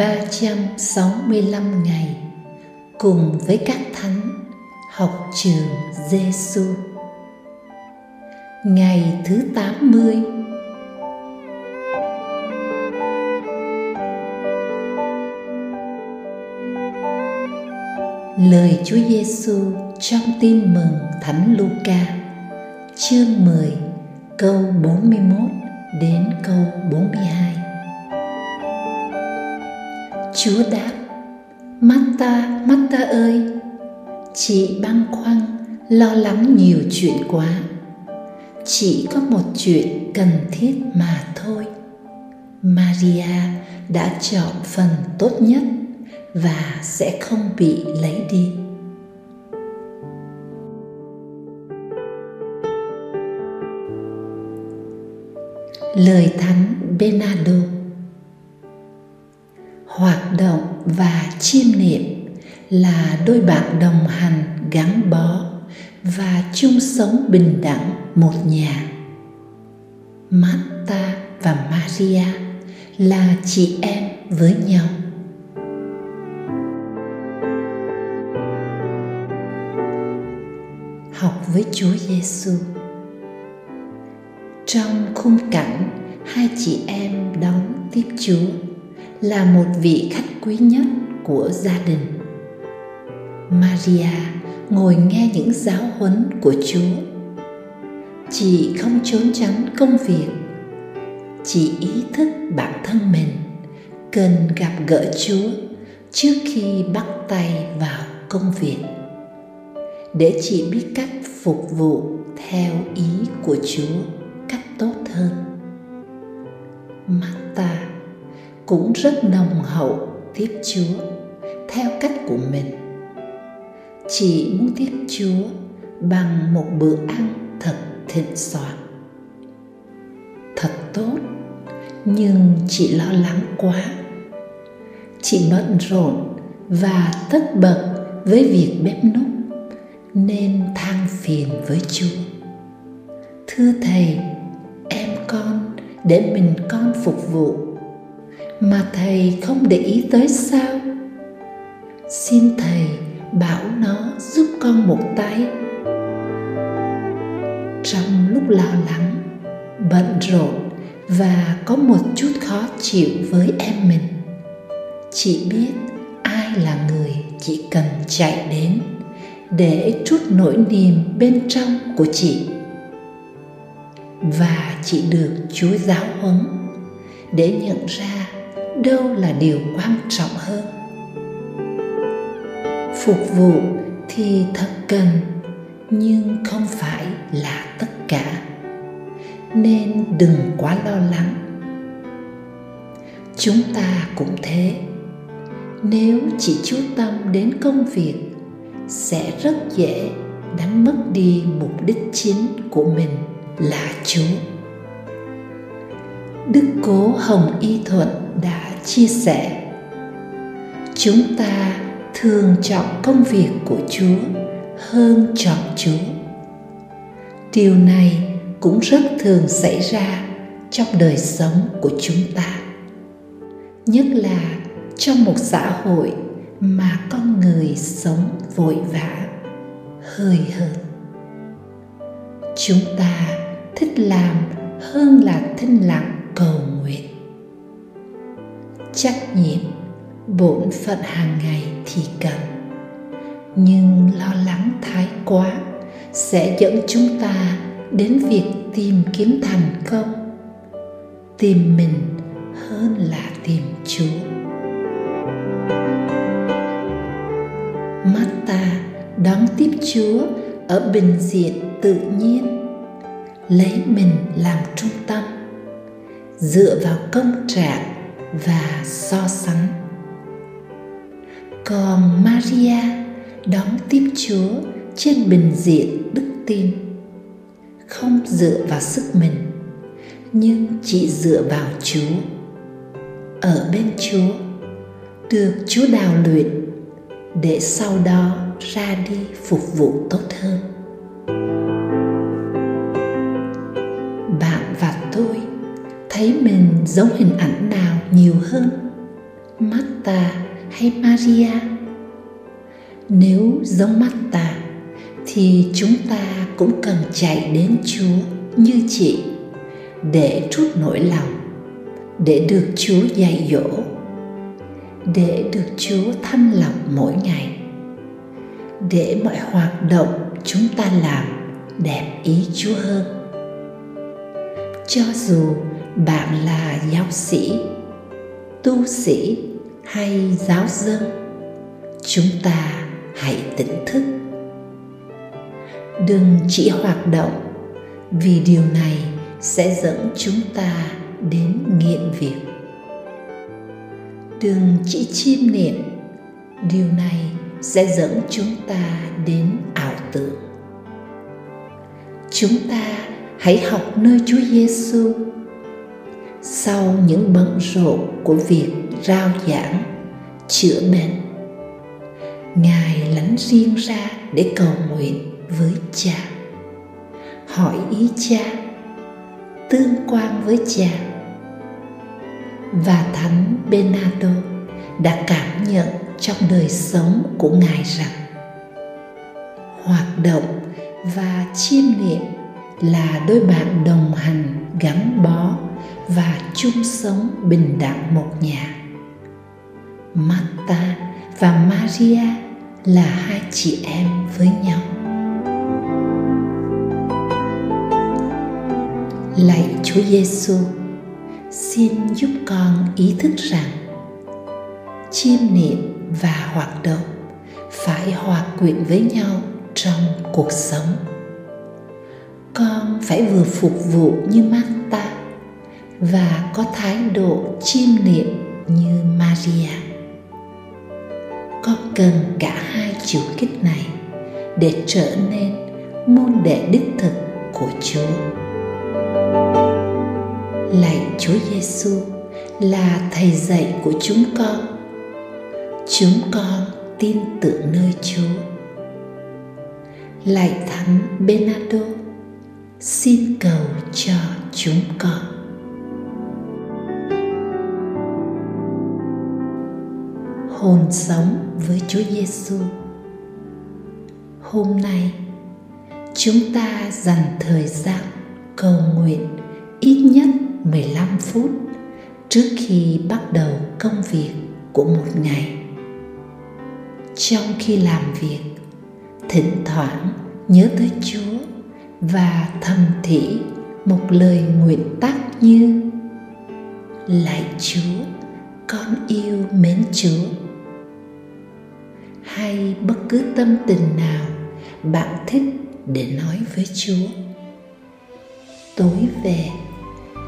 365 ngày cùng với các thánh học trường Giêsu. Ngày thứ 80 Lời Chúa Giêsu trong Tin mừng Thánh Luca, chương 10, câu 41 đến câu 42. Chúa đáp: mắt ta, mắt ta ơi, chị băn khoăn, lo lắng nhiều chuyện quá. Chỉ có một chuyện cần thiết mà thôi. Maria đã chọn phần tốt nhất và sẽ không bị lấy đi. Lời Thánh Bernardo Hoạt động và chiêm niệm là đôi bạn đồng hành gắn bó và chung sống bình đẳng một nhà. Marta và Maria là chị em với nhau. Học với Chúa Giêsu. Trong khung cảnh, hai chị em đón tiếp Chúa là một vị khách quý nhất của gia đình. Maria ngồi nghe những giáo huấn của Chúa. Chị không trốn tránh công việc. Chị ý thức bản thân mình, cần gặp gỡ Chúa trước khi bắt tay vào công việc để chị biết cách phục vụ theo ý của Chúa cách tốt hơn. Marta cũng rất nồng hậu tiếp Chúa theo cách của mình. Chị muốn tiếp Chúa bằng một bữa ăn thật thịnh soạn. Thật tốt, nhưng chị lo lắng quá. Chị bận rộn và tất bật với việc bếp núc nên than phiền với Chúa. Thưa Thầy, em con để mình con phục vụ mà thầy không để ý tới sao? Xin thầy bảo nó giúp con một tay. Trong lúc lo lắng, bận rộn và có một chút khó chịu với em mình chị biết ai là người chị cần chạy đến để trút nỗi niềm bên trong của chị. Và chị được chúa giáo huấn để nhận ra đâu là điều quan trọng hơn. Phục vụ thì thật cần, nhưng không phải là tất cả. Nên đừng quá lo lắng. Chúng ta cũng thế. Nếu chỉ chú tâm đến công việc, sẽ rất dễ đánh mất đi mục đích chính của mình là chúa đức cố hồng y thuận đã chia sẻ. Chúng ta thường chọn công việc của chúa hơn chọn chúa. Điều này cũng rất thường xảy ra trong đời sống của chúng ta, nhất là trong một xã hội mà con người sống vội vã, hơi hợt. Chúng ta thích làm hơn là thinh lặng cầu nguyện trách nhiệm bổn phận hàng ngày thì cần. Nhưng lo lắng thái quá sẽ dẫn chúng ta đến việc tìm kiếm thành công. Tìm mình hơn là tìm chúa. Mắt ta đón tiếp chúa ở bình diện tự nhiên, lấy mình làm trung tâm, dựa vào công trạng và so sánh. Còn maria đón tiếp chúa trên bình diện đức tin, không dựa vào sức mình, nhưng chỉ dựa vào chúa. Ở bên chúa, được chúa đào luyện để sau đó ra đi phục vụ tốt hơn. Thấy mình giống hình ảnh nào nhiều hơn? Marta hay Maria? Nếu giống Marta thì chúng ta cũng cần chạy đến Chúa như chị, để trút nỗi lòng, để được Chúa dạy dỗ, để được Chúa thanh lọc mỗi ngày, để mọi hoạt động chúng ta làm đẹp ý Chúa hơn. Cho dù bạn là giáo sĩ, tu sĩ hay giáo dân? Chúng ta hãy tỉnh thức. Đừng chỉ hoạt động, vì điều này sẽ dẫn chúng ta đến nghiện việc. Đừng chỉ chiêm niệm, điều này sẽ dẫn chúng ta đến ảo tưởng. Chúng ta hãy học nơi Chúa Giêsu sau những bận rộn của việc rao giảng, chữa bệnh, ngài lánh riêng ra để cầu nguyện với cha. Hỏi ý cha, tương quan với cha. Và thánh Benato đã cảm nhận trong đời sống của ngài rằng hoạt động và chiêm niệm là đôi bạn đồng hành gắn bó và chung sống bình đẳng một nhà. Marta và Maria là hai chị em với nhau. Lạy Chúa Giêsu, xin giúp con ý thức rằng chiêm niệm và hoạt động phải hòa quyện với nhau trong cuộc sống. Con phải vừa phục vụ như Marta và có thái độ chiêm niệm như Maria. Con cần cả hai chiều kích này để trở nên môn đệ đích thực của Chúa. Lạy Chúa Giêsu là thầy dạy của chúng con. Chúng con tin tưởng nơi Chúa. Lạy Thánh Benado, xin cầu cho chúng con. Hồn sống với Chúa Giêsu. Hôm nay, chúng ta dành thời gian cầu nguyện ít nhất 15 phút trước khi bắt đầu công việc của một ngày. Trong khi làm việc, thỉnh thoảng nhớ tới Chúa và thầm thỉ một lời nguyện tắc như Lạy Chúa, con yêu mến Chúa hay bất cứ tâm tình nào bạn thích để nói với Chúa. Tối về,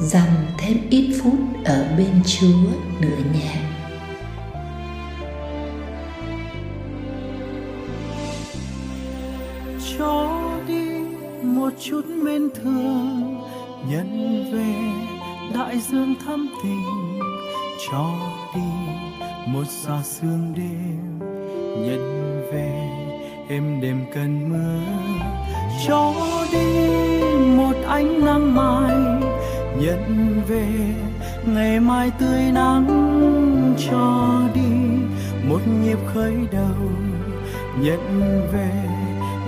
dành thêm ít phút ở bên Chúa nữa nhé. cho đi một chút mến thương nhận về đại dương thắm tình cho đi một xa sương đêm nhận về, êm đềm cơn mưa. Cho đi một ánh nắng mai, nhận về, ngày mai tươi nắng. Cho đi một nhịp khởi đầu, nhận về,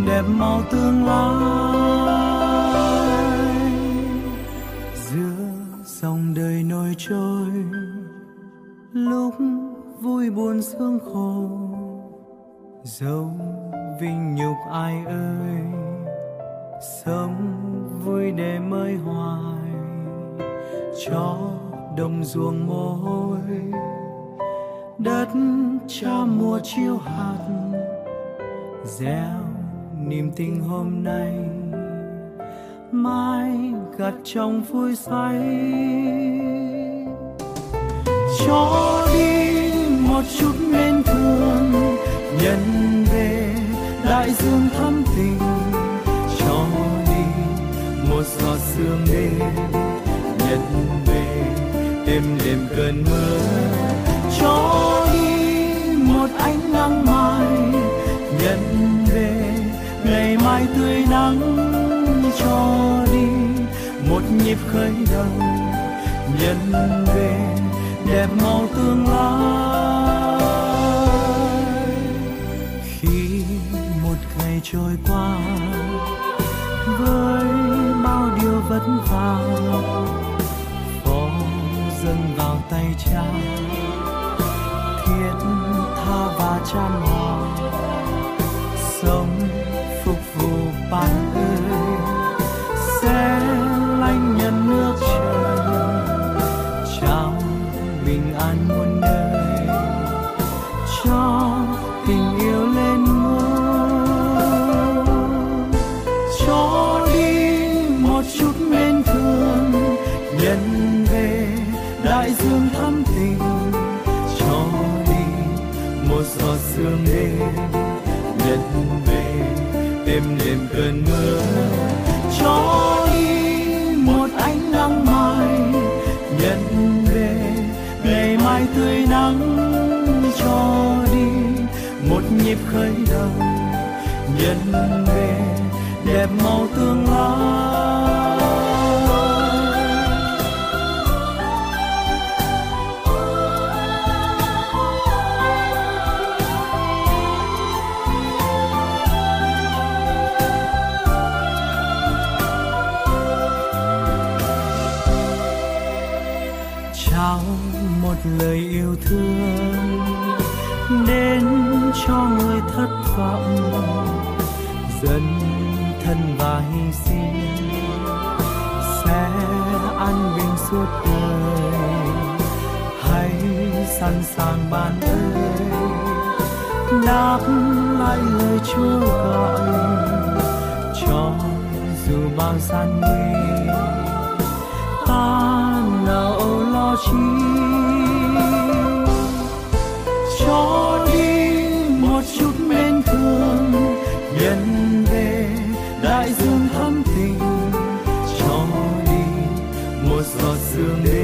đẹp màu tương lai. Giữa dòng đời nổi trôi, lúc vui buồn sương khổ dẫu vinh nhục ai ơi, sống vui để mới hoài. Cho đồng ruộng mồ hôi đất cha mùa chiêu hạt. Gieo niềm tình hôm nay, mai gặt trong vui say. Cho đi một chút nên thương nhận về đại dương thắm tình, cho đi một giọt sương đêm. Nhận về đêm đêm cơn mưa, cho đi một ánh nắng mai. Nhận về ngày mai tươi nắng, cho đi một nhịp khởi đầu nhận về đẹp màu tương lai Shamar. Êm cơn mưa. Cho đi một ánh nắng mai, nhận về ngày mai tươi nắng. Cho đi một nhịp khởi đầu, nhận về đẹp màu tương lai. Sẵn sàng bạn ơi. Đáp lại lời chúa gọi cho dù bao gian nguy, ta nào lo chi? Cho đi một chút mến thương nhận về đại dương thắm tình, cho đi một giọt sương đêm.